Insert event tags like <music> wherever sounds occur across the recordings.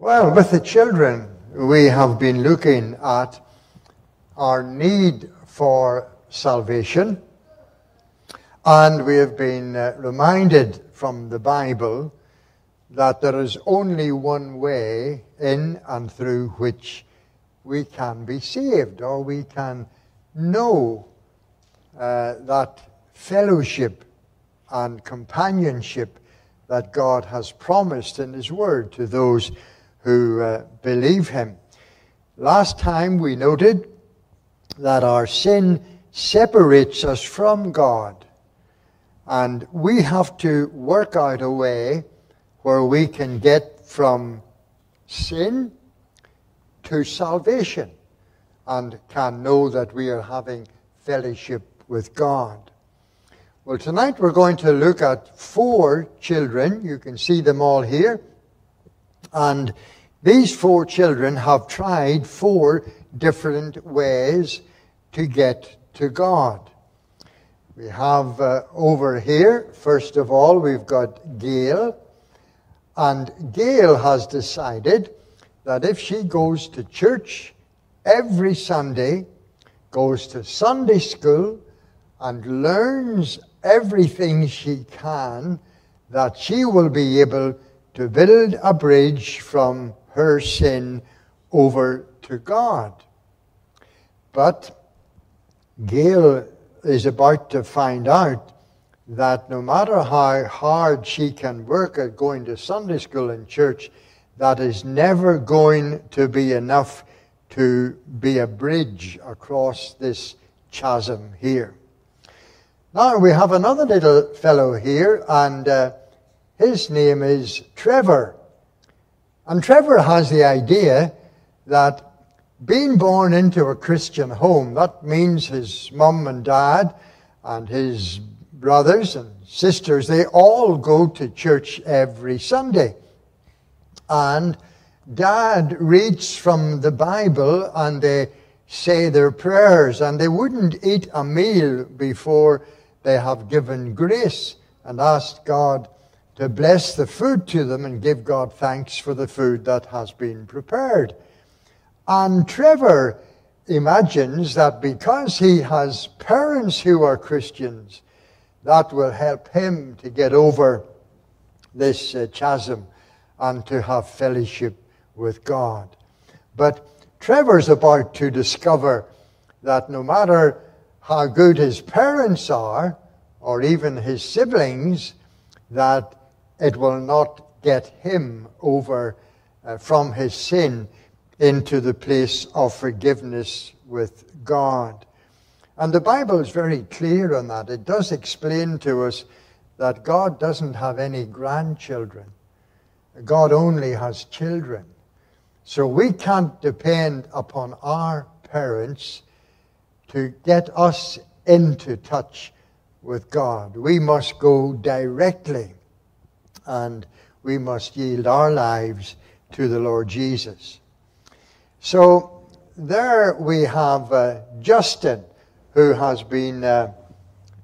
Well, with the children, we have been looking at our need for salvation, and we have been uh, reminded from the Bible that there is only one way in and through which we can be saved, or we can know uh, that fellowship and companionship that God has promised in His Word to those who uh, believe Him. Last time we noted that our sin separates us from God, and we have to work out a way where we can get from sin to salvation and can know that we are having fellowship with God. Well, tonight we're going to look at four children. You can see them all here. And these four children have tried four different ways to get to God. We have uh, over here, first of all, we've got Gail. And Gail has decided that if she goes to church every Sunday, goes to Sunday school, and learns everything she can, that she will be able to build a bridge from her sin over to God. But Gail is about to find out that no matter how hard she can work at going to Sunday school and church, that is never going to be enough to be a bridge across this chasm here. Now we have another little fellow here, and uh, his name is Trevor. And Trevor has the idea that being born into a Christian home, that means his mum and dad and his brothers and sisters, they all go to church every Sunday. And dad reads from the Bible and they say their prayers, and they wouldn't eat a meal before they have given grace and asked God to bless the food to them and give God thanks for the food that has been prepared. And Trevor imagines that because he has parents who are Christians, that will help him to get over this uh, chasm and to have fellowship with God. But Trevor's about to discover that no matter how good his parents are, or even his siblings, that it will not get him over uh, from his sin into the place of forgiveness with God. And the Bible is very clear on that. It does explain to us that God doesn't have any grandchildren. God only has children. So we can't depend upon our parents to get us into touch with God. We must go directly and we must yield our lives to the Lord Jesus. So there we have uh, Justin who has been uh,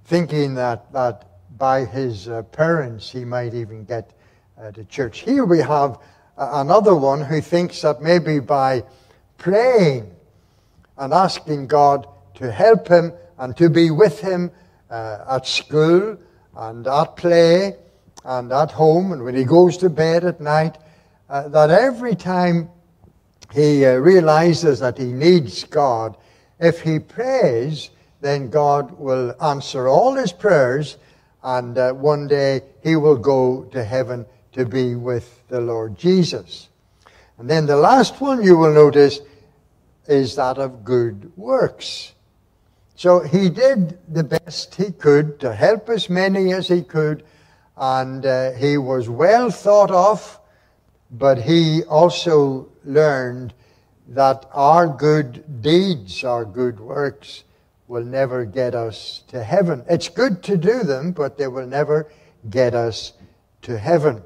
thinking that, that by his uh, parents he might even get uh, to church. Here we have another one who thinks that maybe by praying and asking God to help him and to be with him uh, at school and at play and at home and when he goes to bed at night, uh, that every time he uh, realizes that he needs God, if he prays, then God will answer all his prayers, and uh, one day he will go to heaven to be with the Lord Jesus. And then the last one you will notice is that of good works. So he did the best he could to help as many as he could, and uh, he was well thought of, but he also learned that our good deeds, our good works, will never get us to heaven. It's good to do them, but they will never get us to heaven.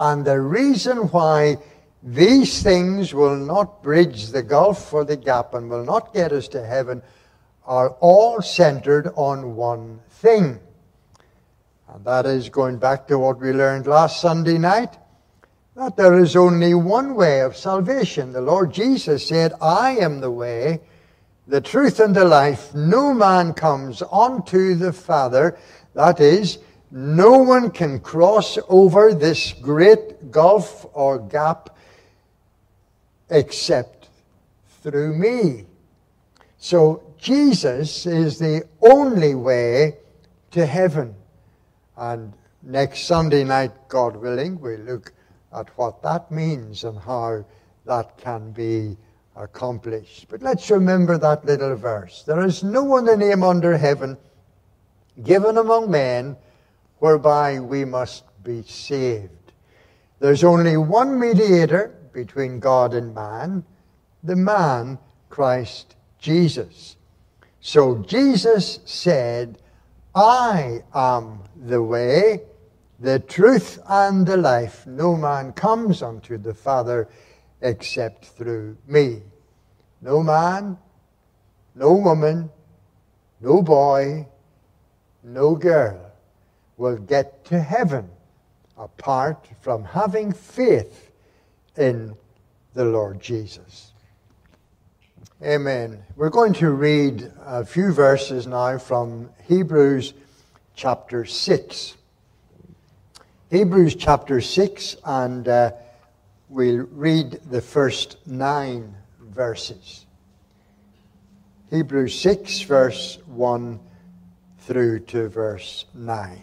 And the reason why these things will not bridge the gulf or the gap and will not get us to heaven are all centered on one thing. And that is going back to what we learned last Sunday night that there is only one way of salvation. The Lord Jesus said, I am the way, the truth, and the life. No man comes unto the Father, that is, no one can cross over this great gulf or gap except through me. So Jesus is the only way to heaven. And next Sunday night, God willing, we look at what that means and how that can be accomplished. But let's remember that little verse. There is no other name under heaven given among men whereby we must be saved. There's only one mediator between God and man, the man, Christ Jesus. So Jesus said, I am the way, the truth, and the life. No man comes unto the Father except through me. No man, no woman, no boy, no girl will get to heaven apart from having faith in the Lord Jesus. Amen. We're going to read a few verses now from Hebrews chapter 6. Hebrews chapter 6, and uh, we'll read the first nine verses. Hebrews 6, verse 1 through to verse 9.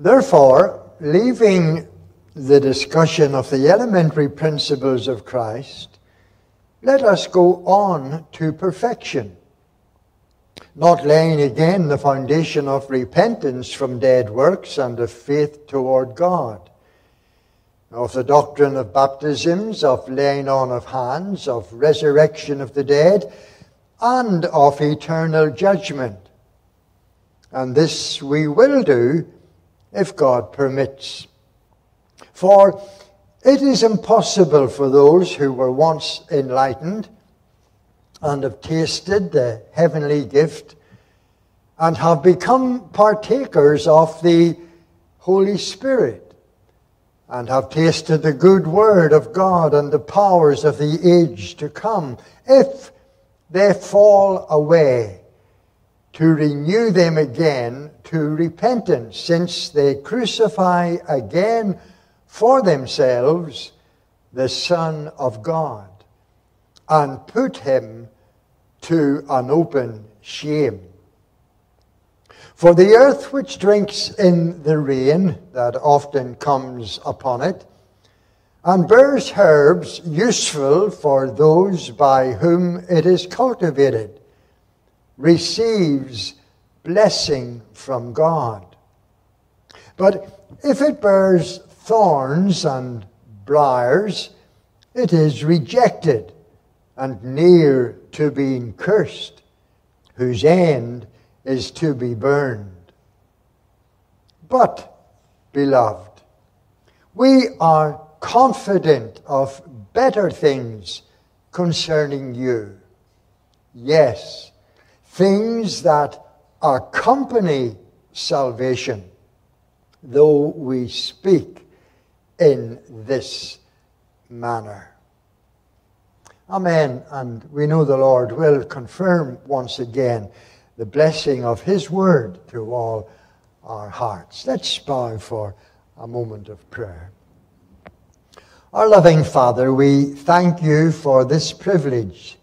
Therefore, leaving the discussion of the elementary principles of Christ, let us go on to perfection, not laying again the foundation of repentance from dead works and of faith toward God, of the doctrine of baptisms, of laying on of hands, of resurrection of the dead, and of eternal judgment. And this we will do if God permits. For it is impossible for those who were once enlightened and have tasted the heavenly gift and have become partakers of the Holy Spirit and have tasted the good word of God and the powers of the age to come, if they fall away to renew them again to repentance, since they crucify again for themselves the Son of God and put him to an open shame. For the earth which drinks in the rain that often comes upon it, and bears herbs useful for those by whom it is cultivated, receives blessing from God. But if it bears thorns and briars, it is rejected and near to being cursed, whose end is to be burned. But, beloved, we are confident of better things concerning you. Yes things that accompany salvation, though we speak in this manner. Amen. And we know the Lord will confirm once again the blessing of His word to all our hearts. Let's bow for a moment of prayer. Our loving Father, we thank you for this privilege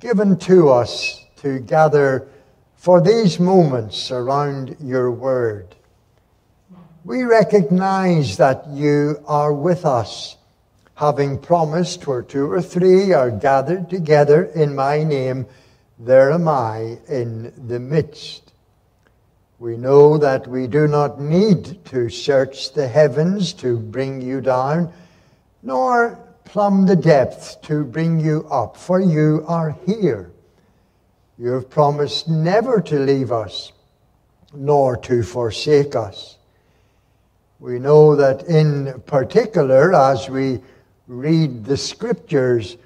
given to us to gather for these moments around your word. We recognize that you are with us, having promised where two or three are gathered together in my name, there am I in the midst. We know that we do not need to search the heavens to bring you down, nor plumb the depths to bring you up, for you are here you have promised never to leave us nor to forsake us. We know that in particular, as we read the scriptures,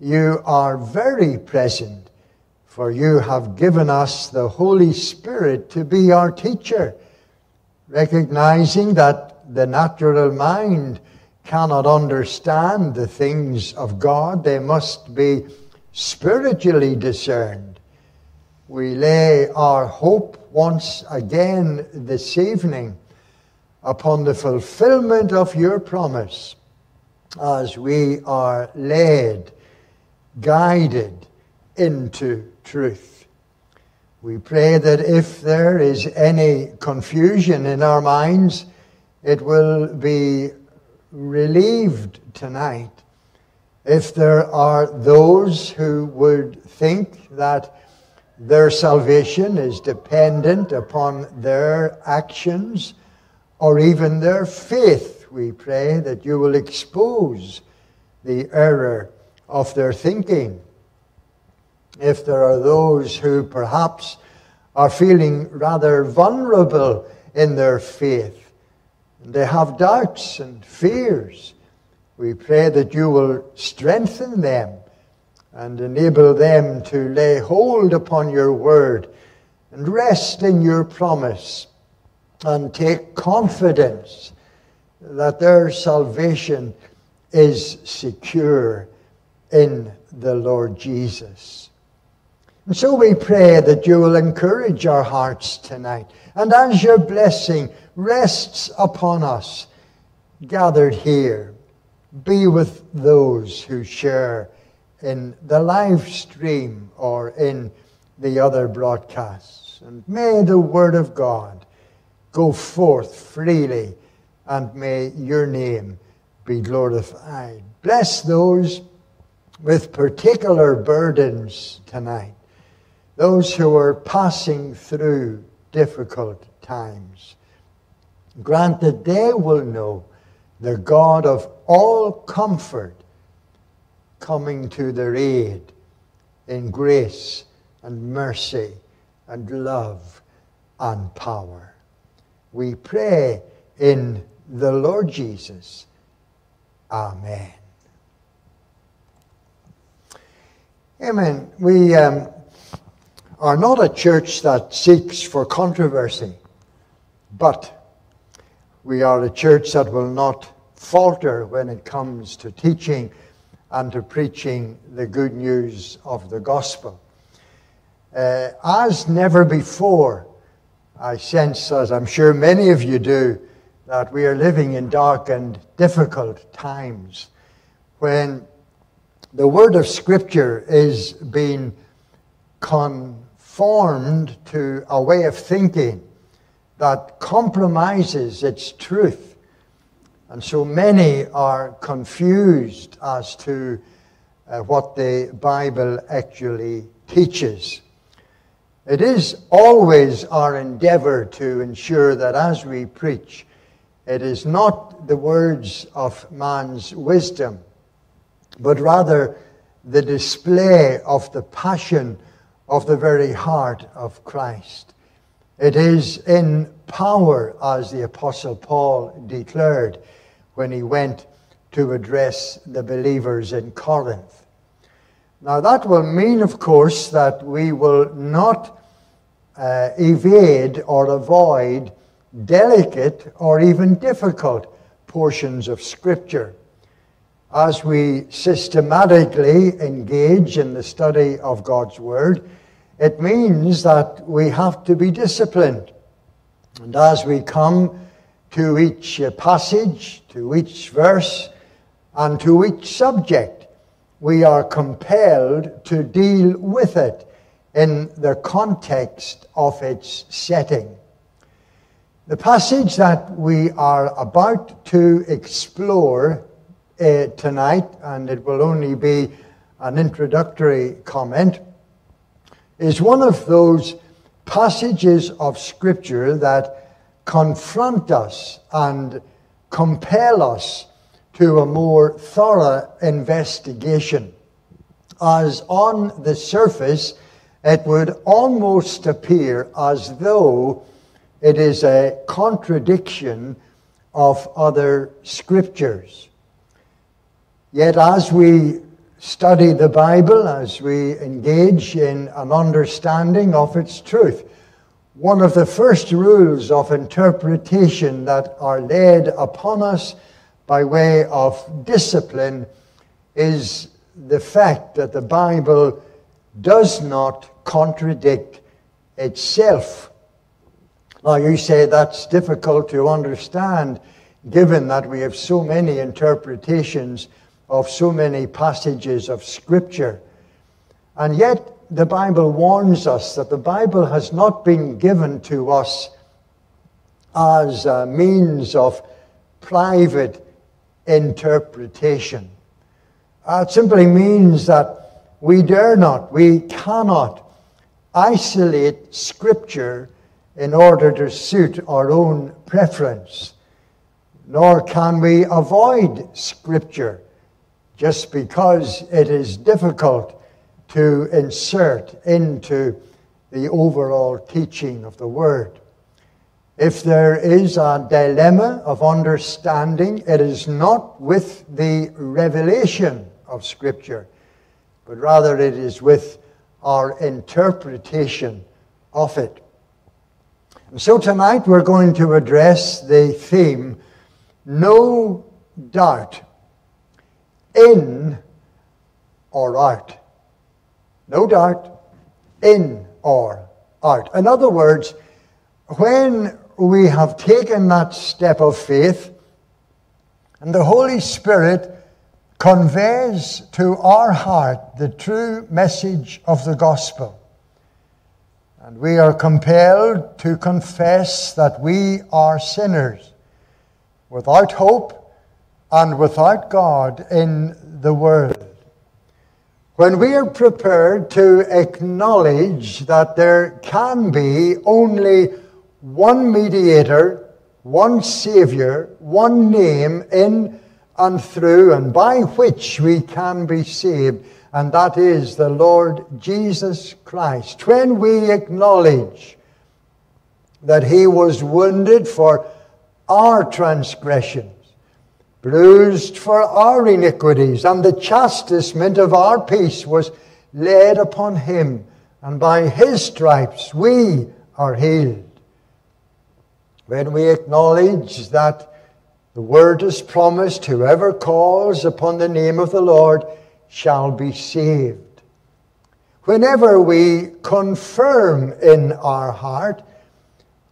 you are very present, for you have given us the Holy Spirit to be our teacher, recognizing that the natural mind cannot understand the things of God, they must be spiritually discerned. We lay our hope once again this evening upon the fulfillment of your promise as we are led, guided into truth. We pray that if there is any confusion in our minds, it will be relieved tonight. If there are those who would think that their salvation is dependent upon their actions or even their faith, we pray that you will expose the error of their thinking. If there are those who perhaps are feeling rather vulnerable in their faith, they have doubts and fears. We pray that you will strengthen them and enable them to lay hold upon your word and rest in your promise and take confidence that their salvation is secure in the Lord Jesus. And so we pray that you will encourage our hearts tonight. And as your blessing rests upon us gathered here. Be with those who share in the live stream or in the other broadcasts. And may the Word of God go forth freely, and may your name be glorified. Bless those with particular burdens tonight, those who are passing through difficult times. Grant that they will know the God of all comfort coming to their aid in grace and mercy and love and power. We pray in the Lord Jesus. Amen. Amen. We um, are not a church that seeks for controversy, but we are a church that will not falter when it comes to teaching and to preaching the good news of the gospel. Uh, as never before, I sense, as I'm sure many of you do, that we are living in dark and difficult times when the word of Scripture is being conformed to a way of thinking that compromises its truth. And so many are confused as to uh, what the Bible actually teaches. It is always our endeavor to ensure that as we preach, it is not the words of man's wisdom, but rather the display of the passion of the very heart of Christ. It is in power, as the Apostle Paul declared when he went to address the believers in Corinth. Now, that will mean, of course, that we will not uh, evade or avoid delicate or even difficult portions of Scripture. As we systematically engage in the study of God's Word, it means that we have to be disciplined. And as we come to each uh, passage, to each verse, and to each subject, we are compelled to deal with it in the context of its setting. The passage that we are about to explore uh, tonight, and it will only be an introductory comment, is one of those passages of Scripture that confront us and compel us to a more thorough investigation. As on the surface, it would almost appear as though it is a contradiction of other scriptures. Yet, as we study the Bible, as we engage in an understanding of its truth, one of the first rules of interpretation that are laid upon us by way of discipline is the fact that the Bible does not contradict itself. Now, you say that's difficult to understand given that we have so many interpretations of so many passages of Scripture. And yet, the Bible warns us that the Bible has not been given to us as a means of private interpretation. It simply means that we dare not, we cannot isolate Scripture in order to suit our own preference, nor can we avoid Scripture just because it is difficult to insert into the overall teaching of the Word. If there is a dilemma of understanding, it is not with the revelation of Scripture, but rather it is with our interpretation of it. And so tonight we're going to address the theme no doubt in or out. No doubt, in or out. In other words, when we have taken that step of faith, and the Holy Spirit conveys to our heart the true message of the gospel. And we are compelled to confess that we are sinners without hope and without God in the world. When we are prepared to acknowledge that there can be only one mediator, one Savior, one name in and through and by which we can be saved, and that is the Lord Jesus Christ. When we acknowledge that He was wounded for our transgression, bruised for our iniquities, and the chastisement of our peace was laid upon him, and by his stripes we are healed. When we acknowledge that the word is promised, whoever calls upon the name of the Lord shall be saved. Whenever we confirm in our heart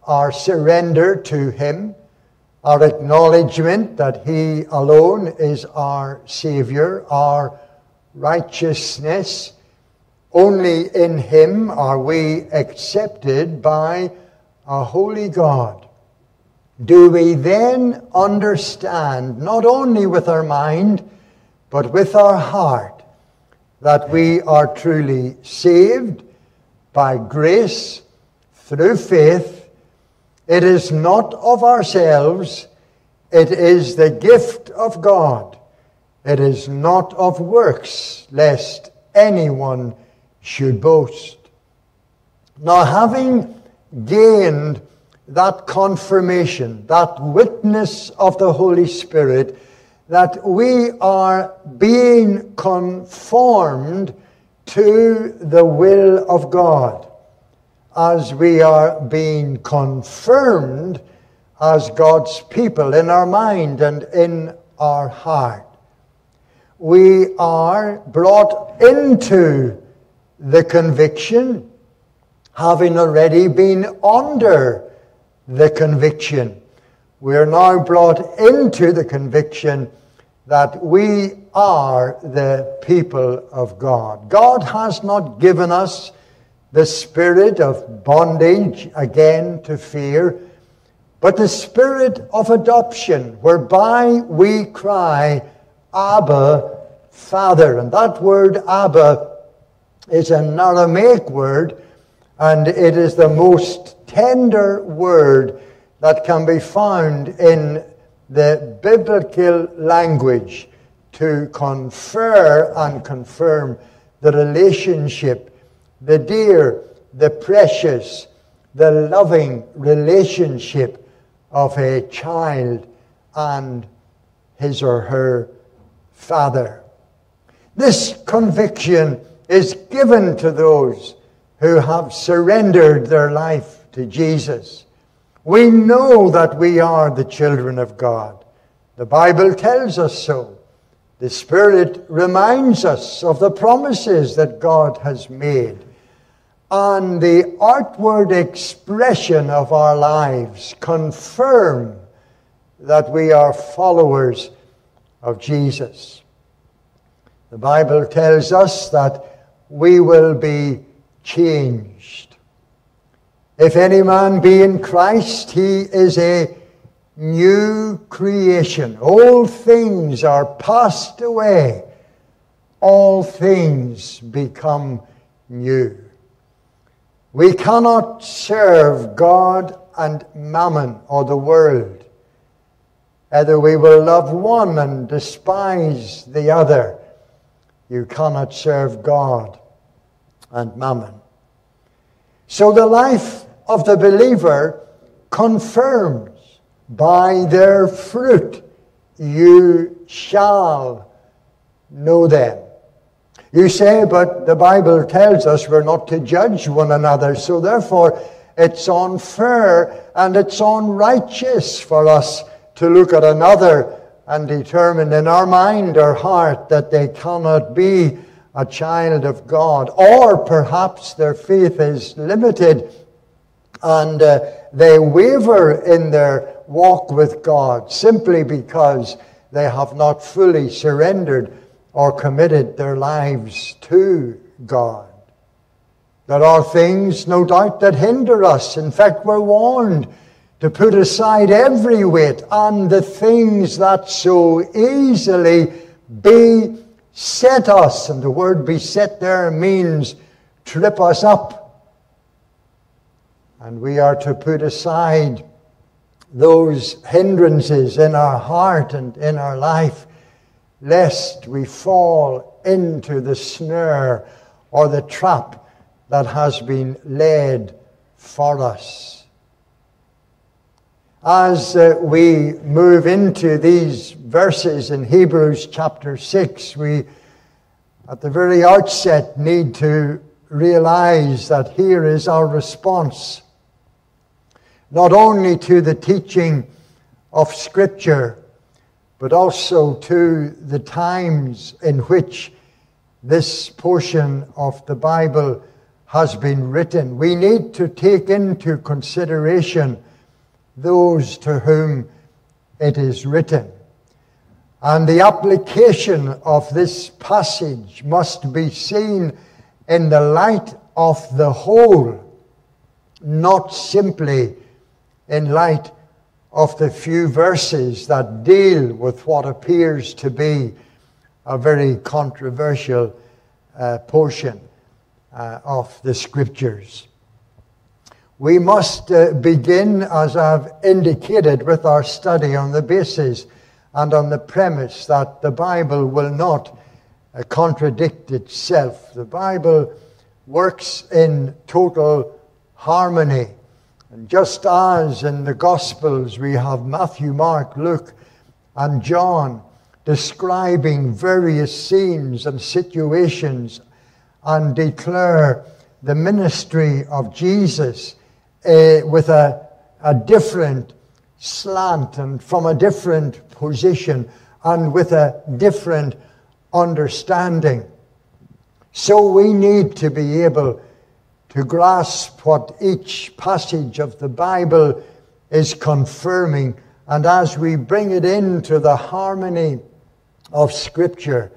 our surrender to him, our acknowledgement that He alone is our Savior, our righteousness. Only in Him are we accepted by a holy God. Do we then understand, not only with our mind, but with our heart, that we are truly saved by grace through faith it is not of ourselves, it is the gift of God. It is not of works, lest anyone should boast. Now, having gained that confirmation, that witness of the Holy Spirit, that we are being conformed to the will of God as we are being confirmed as God's people in our mind and in our heart. We are brought into the conviction, having already been under the conviction. We are now brought into the conviction that we are the people of God. God has not given us the spirit of bondage, again to fear, but the spirit of adoption, whereby we cry, Abba, Father. And that word Abba is an Aramaic word, and it is the most tender word that can be found in the biblical language to confer and confirm the relationship the dear, the precious, the loving relationship of a child and his or her father. This conviction is given to those who have surrendered their life to Jesus. We know that we are the children of God. The Bible tells us so. The Spirit reminds us of the promises that God has made. And the outward expression of our lives confirm that we are followers of Jesus. The Bible tells us that we will be changed. If any man be in Christ, he is a new creation. All things are passed away, all things become new. We cannot serve God and mammon or the world. Either we will love one and despise the other. You cannot serve God and mammon. So the life of the believer confirms by their fruit you shall know them. You say, but the Bible tells us we're not to judge one another, so therefore it's unfair and it's unrighteous for us to look at another and determine in our mind or heart that they cannot be a child of God, or perhaps their faith is limited and uh, they waver in their walk with God simply because they have not fully surrendered or committed their lives to God. There are things, no doubt, that hinder us. In fact, we're warned to put aside every weight and the things that so easily beset us. And the word beset there means trip us up and we are to put aside those hindrances in our heart and in our life, lest we fall into the snare or the trap that has been laid for us. As uh, we move into these verses in Hebrews chapter 6, we at the very outset need to realize that here is our response not only to the teaching of Scripture, but also to the times in which this portion of the Bible has been written. We need to take into consideration those to whom it is written. And the application of this passage must be seen in the light of the whole, not simply in light of the few verses that deal with what appears to be a very controversial uh, portion uh, of the scriptures. We must uh, begin, as I've indicated, with our study on the basis and on the premise that the Bible will not uh, contradict itself. The Bible works in total harmony and just as in the Gospels we have Matthew, Mark, Luke, and John describing various scenes and situations and declare the ministry of Jesus uh, with a, a different slant and from a different position and with a different understanding. So we need to be able to grasp what each passage of the Bible is confirming. And as we bring it into the harmony of Scripture,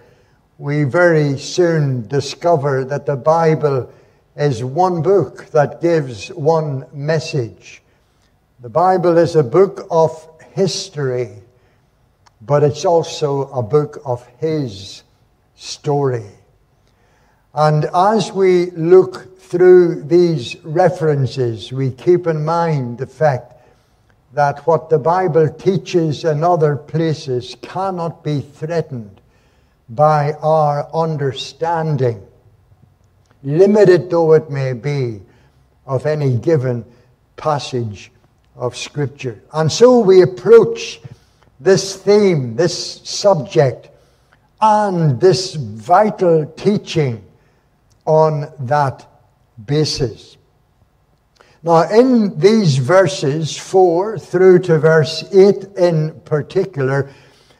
we very soon discover that the Bible is one book that gives one message. The Bible is a book of history, but it's also a book of His story. And as we look through these references, we keep in mind the fact that what the Bible teaches in other places cannot be threatened by our understanding, limited though it may be, of any given passage of Scripture. And so we approach this theme, this subject, and this vital teaching on that basis. Now, in these verses, 4 through to verse 8 in particular,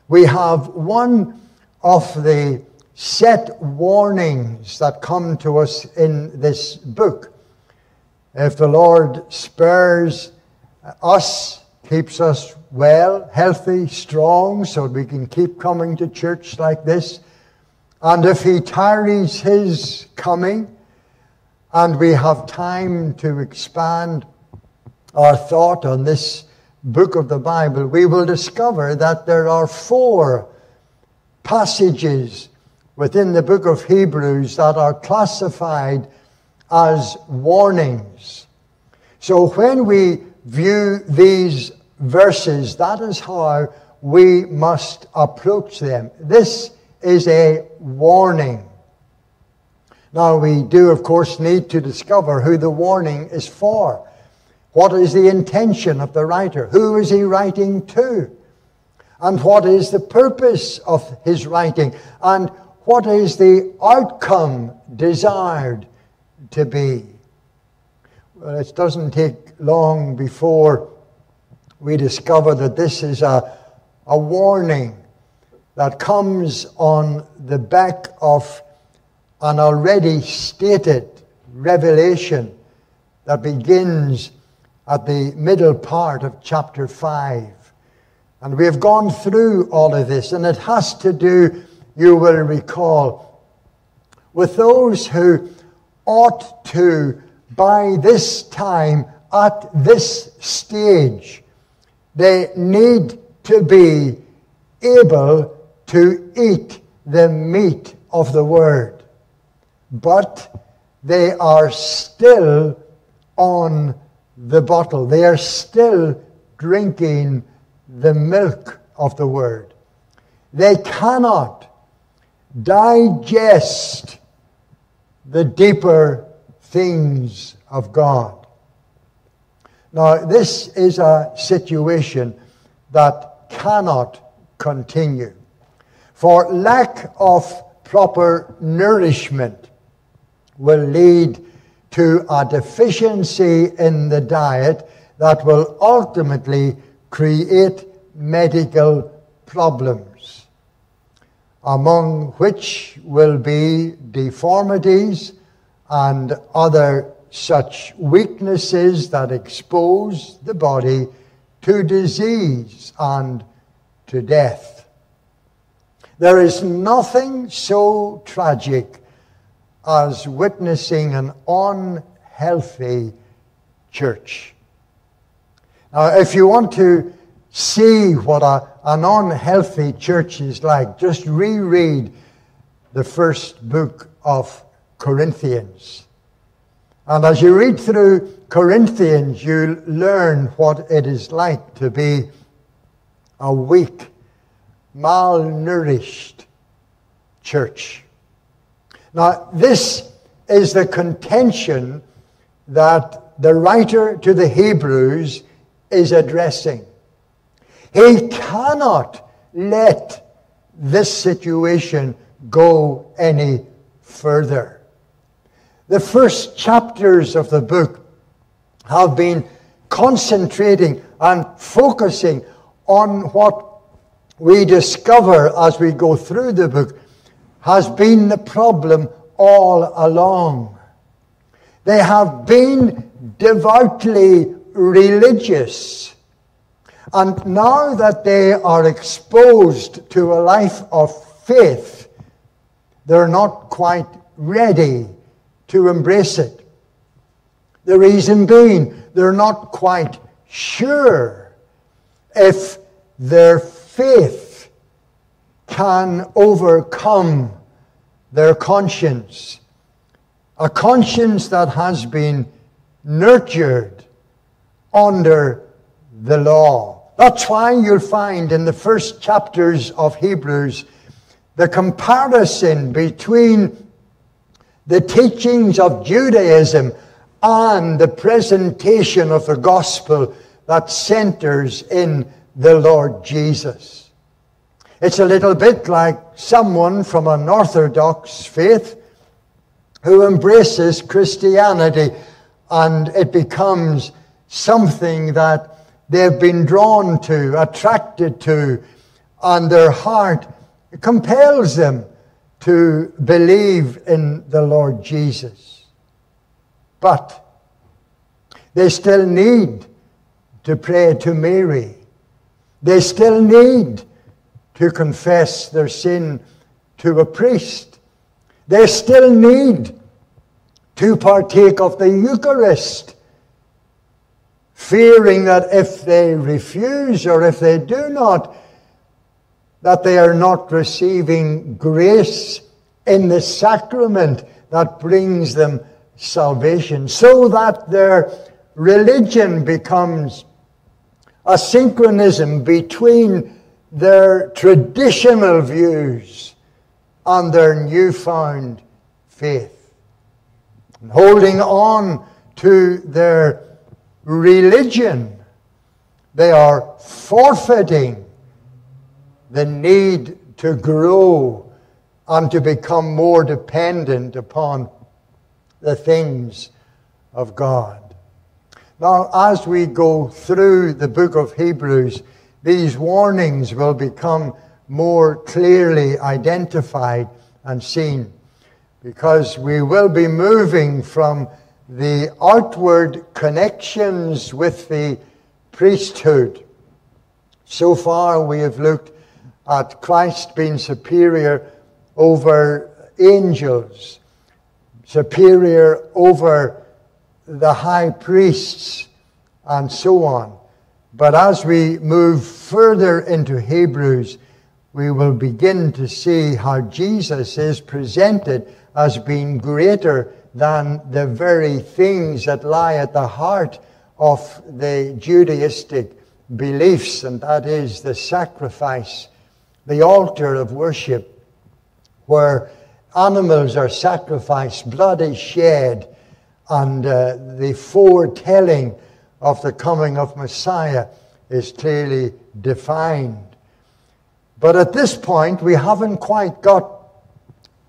we have one of the set warnings that come to us in this book. If the Lord spares us, keeps us well, healthy, strong, so we can keep coming to church like this, and if He tarries His coming, and we have time to expand our thought on this book of the Bible, we will discover that there are four passages within the book of Hebrews that are classified as warnings. So when we view these verses, that is how we must approach them. This is a warning. Now, we do, of course, need to discover who the warning is for. What is the intention of the writer? Who is he writing to? And what is the purpose of his writing? And what is the outcome desired to be? Well, it doesn't take long before we discover that this is a, a warning that comes on the back of an already stated revelation that begins at the middle part of chapter 5. And we have gone through all of this, and it has to do, you will recall, with those who ought to, by this time, at this stage, they need to be able to eat the meat of the word. But they are still on the bottle. They are still drinking the milk of the word. They cannot digest the deeper things of God. Now, this is a situation that cannot continue. For lack of proper nourishment will lead to a deficiency in the diet that will ultimately create medical problems, among which will be deformities and other such weaknesses that expose the body to disease and to death. There is nothing so tragic as witnessing an unhealthy church. Now, if you want to see what a, an unhealthy church is like, just reread the first book of Corinthians. And as you read through Corinthians, you learn what it is like to be a weak, malnourished church. Now, this is the contention that the writer to the Hebrews is addressing. He cannot let this situation go any further. The first chapters of the book have been concentrating and focusing on what we discover as we go through the book has been the problem all along. They have been devoutly religious. And now that they are exposed to a life of faith, they're not quite ready to embrace it. The reason being, they're not quite sure if their faith can overcome their conscience. A conscience that has been nurtured under the law. That's why you'll find in the first chapters of Hebrews the comparison between the teachings of Judaism and the presentation of the gospel that centers in the Lord Jesus. It's a little bit like someone from an Orthodox faith who embraces Christianity and it becomes something that they've been drawn to, attracted to, and their heart compels them to believe in the Lord Jesus. But they still need to pray to Mary. They still need to confess their sin to a priest. They still need to partake of the Eucharist, fearing that if they refuse or if they do not, that they are not receiving grace in the sacrament that brings them salvation, so that their religion becomes a synchronism between their traditional views on their newfound faith. And holding on to their religion, they are forfeiting the need to grow and to become more dependent upon the things of God. Now, as we go through the book of Hebrews, these warnings will become more clearly identified and seen because we will be moving from the outward connections with the priesthood. So far, we have looked at Christ being superior over angels, superior over the high priests, and so on. But as we move further into Hebrews, we will begin to see how Jesus is presented as being greater than the very things that lie at the heart of the Judaistic beliefs, and that is the sacrifice, the altar of worship, where animals are sacrificed, blood is shed, and uh, the foretelling of the coming of Messiah is clearly defined. But at this point, we haven't quite got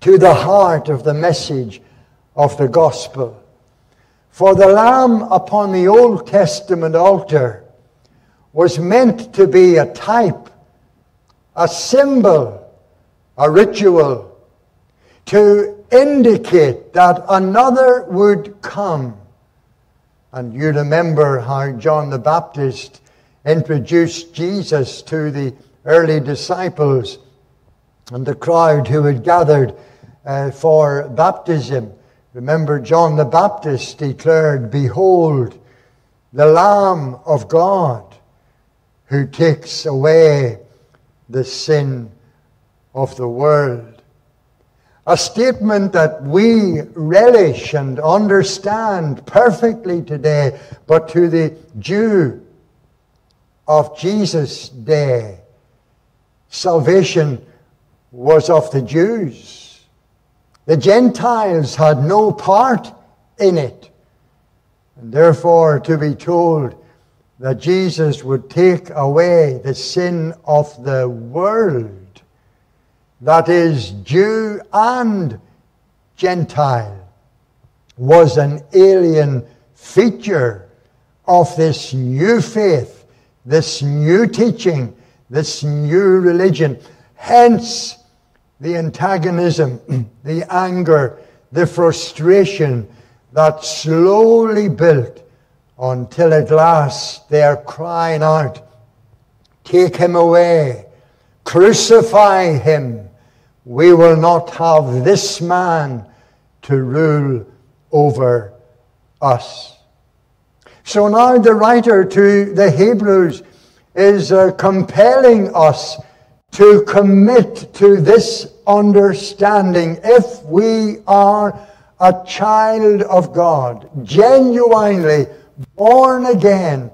to the heart of the message of the gospel. For the lamb upon the Old Testament altar was meant to be a type, a symbol, a ritual to indicate that another would come and you remember how John the Baptist introduced Jesus to the early disciples and the crowd who had gathered uh, for baptism. Remember, John the Baptist declared, Behold, the Lamb of God who takes away the sin of the world. A statement that we relish and understand perfectly today, but to the Jew of Jesus' day, salvation was of the Jews. The Gentiles had no part in it. And therefore, to be told that Jesus would take away the sin of the world that is, Jew and Gentile, was an alien feature of this new faith, this new teaching, this new religion. Hence, the antagonism, <clears throat> the anger, the frustration that slowly built until at last they are crying out, Take him away, crucify him. We will not have this man to rule over us. So now the writer to the Hebrews is uh, compelling us to commit to this understanding. If we are a child of God, genuinely born again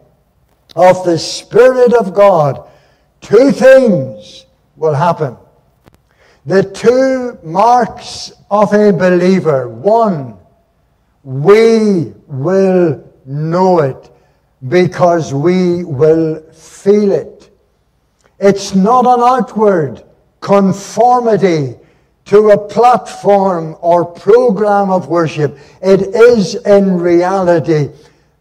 of the Spirit of God, two things will happen. The two marks of a believer. One, we will know it because we will feel it. It's not an outward conformity to a platform or program of worship. It is in reality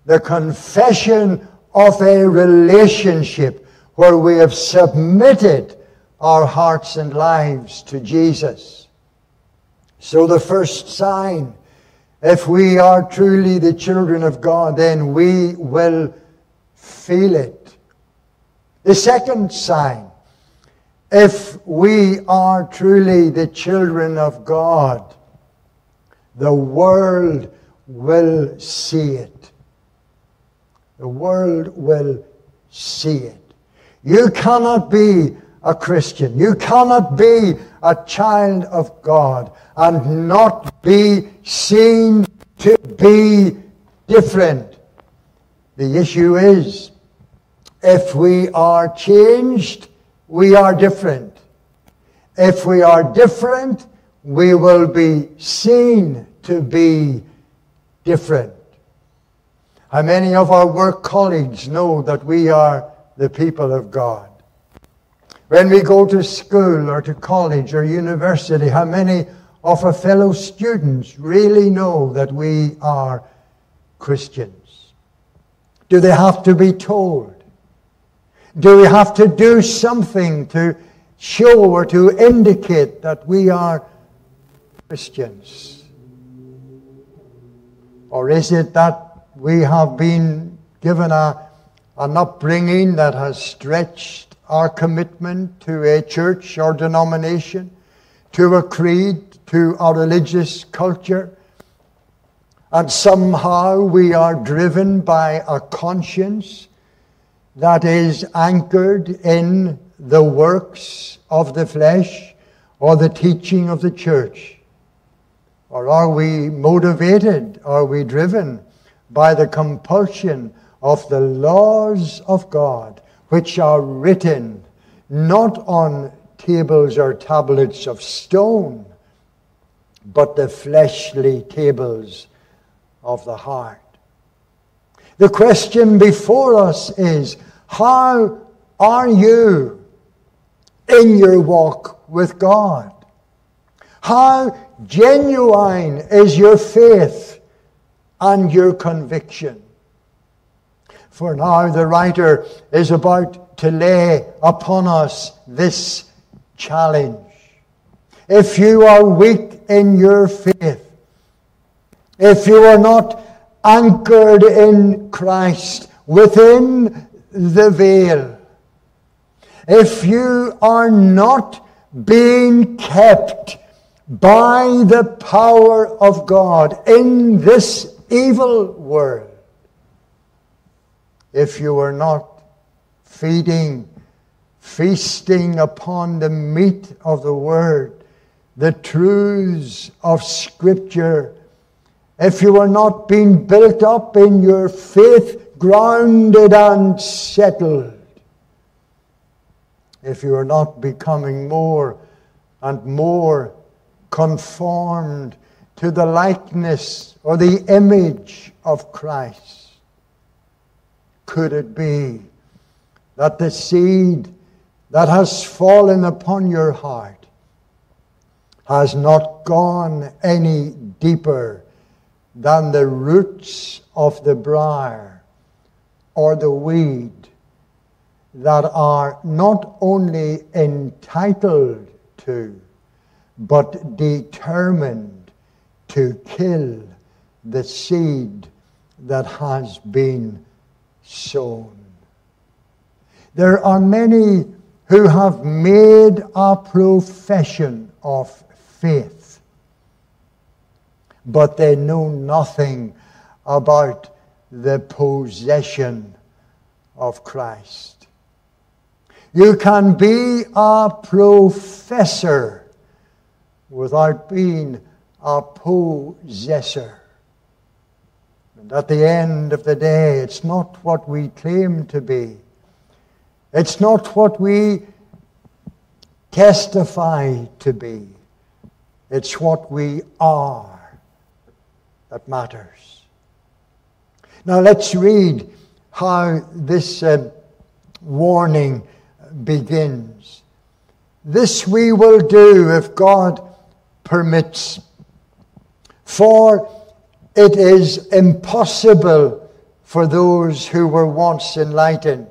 the confession of a relationship where we have submitted our hearts and lives to Jesus. So the first sign, if we are truly the children of God, then we will feel it. The second sign, if we are truly the children of God, the world will see it. The world will see it. You cannot be a Christian. You cannot be a child of God and not be seen to be different. The issue is if we are changed, we are different. If we are different, we will be seen to be different. How many of our work colleagues know that we are the people of God? When we go to school or to college or university, how many of our fellow students really know that we are Christians? Do they have to be told? Do we have to do something to show or to indicate that we are Christians? Or is it that we have been given a, an upbringing that has stretched our commitment to a church or denomination, to a creed, to our religious culture? And somehow we are driven by a conscience that is anchored in the works of the flesh or the teaching of the church? Or are we motivated, are we driven by the compulsion of the laws of God, which are written not on tables or tablets of stone, but the fleshly tables of the heart? The question before us is how are you in your walk with God? How genuine is your faith and your conviction? For now, the writer is about to lay upon us this challenge. If you are weak in your faith, if you are not anchored in Christ within the veil. If you are not being kept by the power of God in this evil world, if you are not feeding, feasting upon the meat of the Word, the truths of Scripture, if you are not being built up in your faith grounded and settled. If you are not becoming more and more conformed to the likeness or the image of Christ, could it be that the seed that has fallen upon your heart has not gone any deeper than the roots of the briar? or the weed that are not only entitled to, but determined to kill the seed that has been sown. There are many who have made a profession of faith, but they know nothing about the possession of Christ. You can be a professor without being a possessor. And at the end of the day, it's not what we claim to be. It's not what we testify to be. It's what we are that matters. Now let's read how this uh, warning begins. This we will do if God permits. For it is impossible for those who were once enlightened.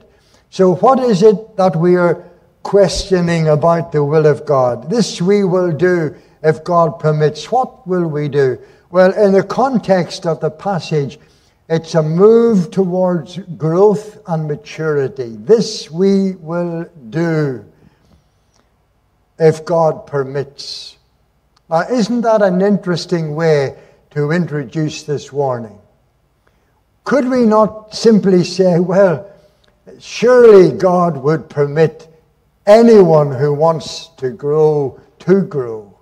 So, what is it that we are questioning about the will of God? This we will do if God permits. What will we do? Well, in the context of the passage, it's a move towards growth and maturity. This we will do if God permits. Now, isn't that an interesting way to introduce this warning? Could we not simply say, well, surely God would permit anyone who wants to grow to grow?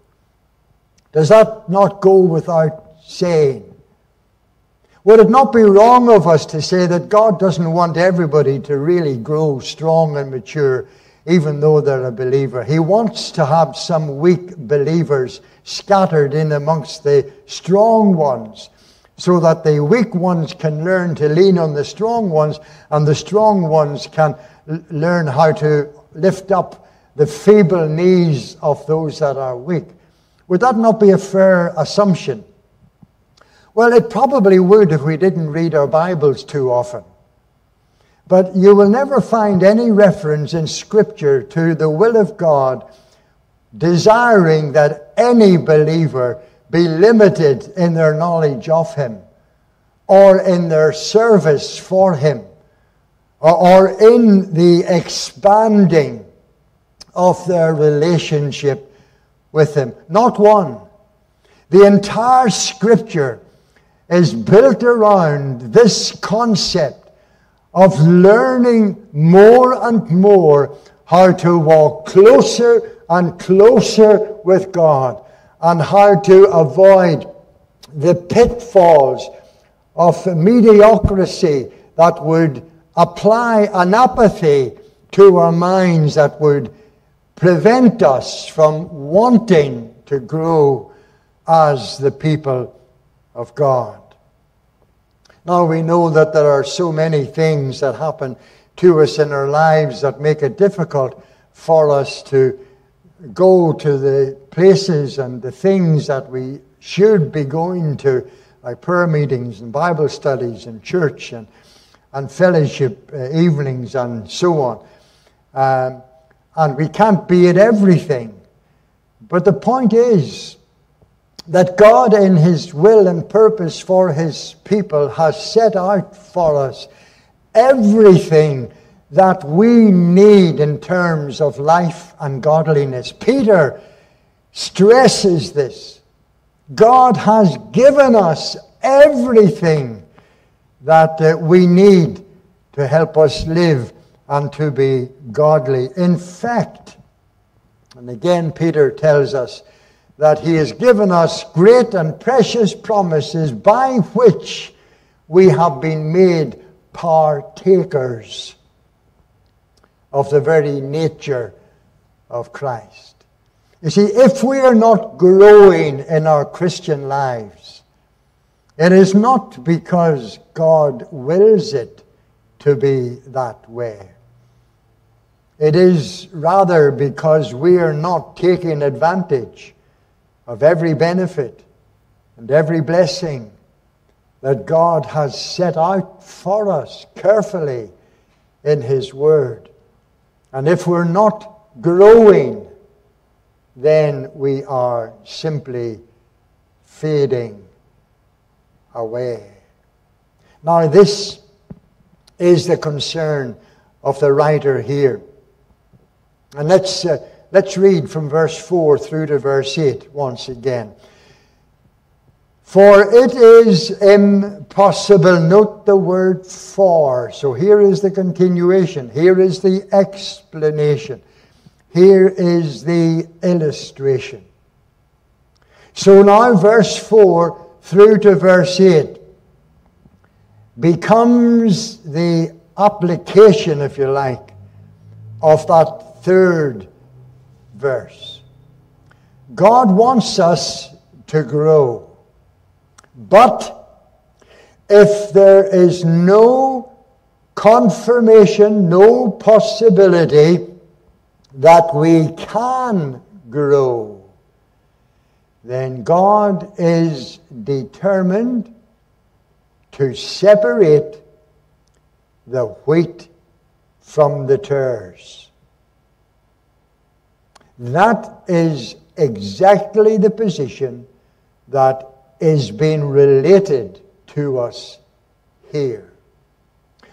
Does that not go without saying? Would it not be wrong of us to say that God doesn't want everybody to really grow strong and mature, even though they're a believer? He wants to have some weak believers scattered in amongst the strong ones, so that the weak ones can learn to lean on the strong ones, and the strong ones can l- learn how to lift up the feeble knees of those that are weak. Would that not be a fair assumption? Well, it probably would if we didn't read our Bibles too often. But you will never find any reference in Scripture to the will of God desiring that any believer be limited in their knowledge of Him or in their service for Him or, in the expanding of their relationship with Him. Not one. The entire Scripture is built around this concept of learning more and more how to walk closer and closer with God and how to avoid the pitfalls of mediocrity that would apply an apathy to our minds that would prevent us from wanting to grow as the people of God. Now we know that there are so many things that happen to us in our lives that make it difficult for us to go to the places and the things that we should be going to, like prayer meetings and Bible studies and church and, and fellowship uh, evenings and so on. Um, and we can't be at everything. But the point is, that God, in His will and purpose for His people, has set out for us everything that we need in terms of life and godliness. Peter stresses this. God has given us everything that uh, we need to help us live and to be godly. In fact, and again, Peter tells us that He has given us great and precious promises by which we have been made partakers of the very nature of Christ. You see, if we are not growing in our Christian lives, it is not because God wills it to be that way. It is rather because we are not taking advantage of every benefit and every blessing that God has set out for us carefully in His Word. And if we're not growing, then we are simply fading away. Now, this is the concern of the writer here. And let's. Uh, Let's read from verse 4 through to verse 8 once again. For it is impossible. Note the word for. So here is the continuation. Here is the explanation. Here is the illustration. So now, verse 4 through to verse 8 becomes the application, if you like, of that third verse. God wants us to grow. But if there is no confirmation, no possibility that we can grow, then God is determined to separate the wheat from the tares. That is exactly the position that is being related to us here.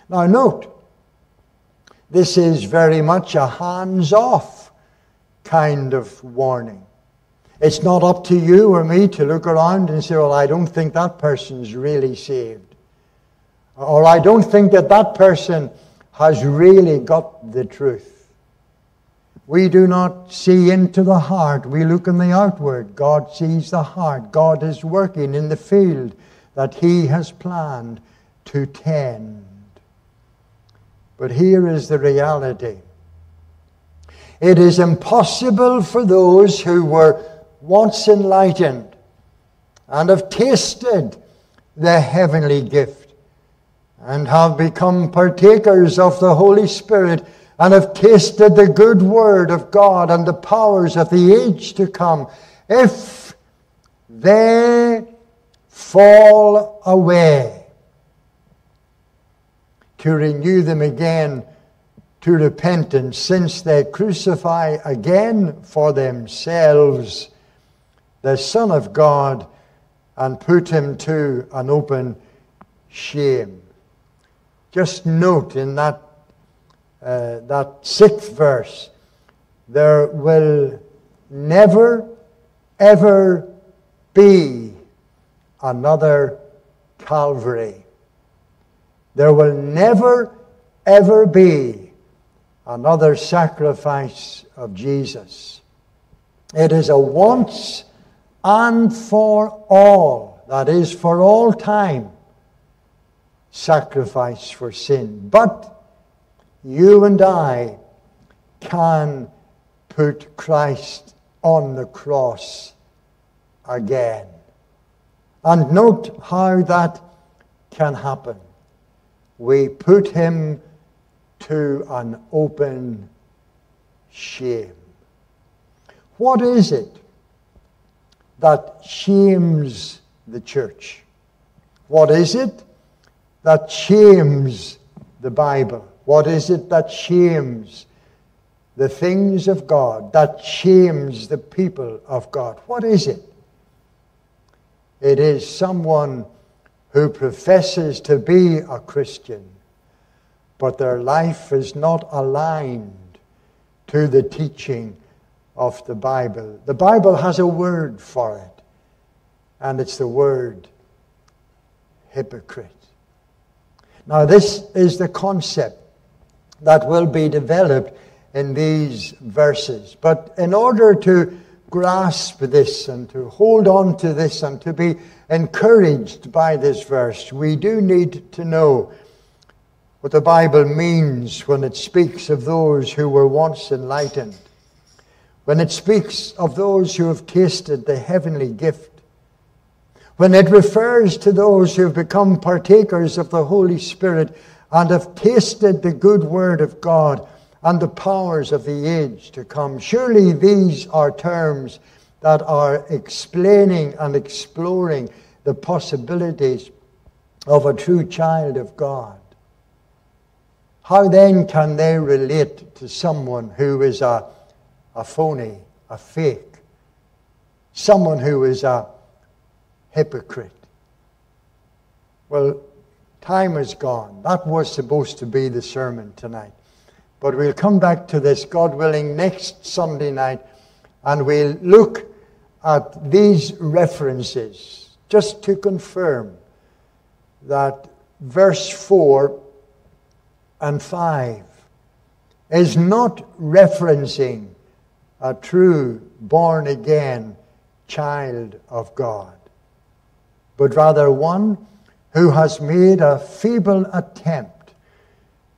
Now, note, this is very much a hands off kind of warning. It's not up to you or me to look around and say, well, I don't think that person's really saved. Or I don't think that that person has really got the truth. We do not see into the heart. We look in the outward. God sees the heart. God is working in the field that He has planned to tend. But here is the reality it is impossible for those who were once enlightened and have tasted the heavenly gift and have become partakers of the Holy Spirit and have tasted the good word of God and the powers of the age to come, if they fall away, to renew them again to repentance, since they crucify again for themselves the Son of God and put him to an open shame. Just note in that, uh, that sixth verse, there will never, ever be another Calvary. There will never, ever be another sacrifice of Jesus. It is a once and for all, that is, for all time, sacrifice for sin. But you and I can put Christ on the cross again. And note how that can happen. We put him to an open shame. What is it that shames the church? What is it that shames the Bible? What is it that shames the things of God, that shames the people of God? What is it? It is someone who professes to be a Christian, but their life is not aligned to the teaching of the Bible. The Bible has a word for it, and it's the word hypocrite. Now, this is the concept that will be developed in these verses. But in order to grasp this and to hold on to this and to be encouraged by this verse, we do need to know what the Bible means when it speaks of those who were once enlightened when it speaks of those who have tasted the heavenly gift, when it refers to those who have become partakers of the Holy Spirit and have tasted the good word of God and the powers of the age to come. Surely these are terms that are explaining and exploring the possibilities of a true child of God. How then can they relate to someone who is a a phony, a fake, someone who is a hypocrite. Well, time is gone. That was supposed to be the sermon tonight. But we'll come back to this, God willing, next Sunday night, and we'll look at these references just to confirm that verse 4 and 5 is not referencing a true born again child of God, but rather one who has made a feeble attempt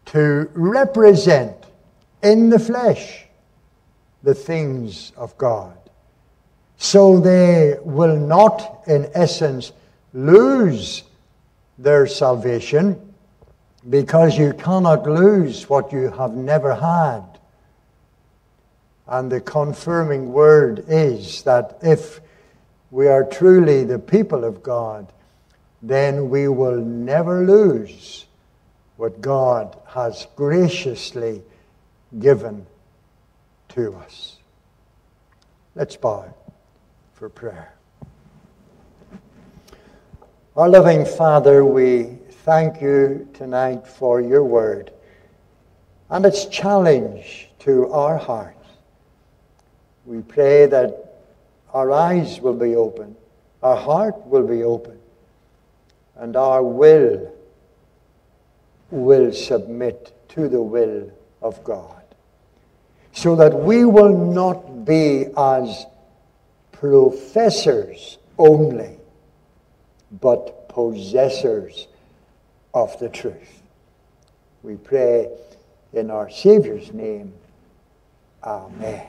to represent in the flesh the things of God. So they will not, in essence, lose their salvation because you cannot lose what you have never had. And the confirming word is that if we are truly the people of God, then we will never lose what God has graciously given to us. Let's bow for prayer. Our loving Father, we thank you tonight for your word and its challenge to our hearts. We pray that our eyes will be open, our heart will be open, and our will will submit to the will of God. So that we will not be as professors only, but possessors of the truth. We pray in our Savior's name. Amen.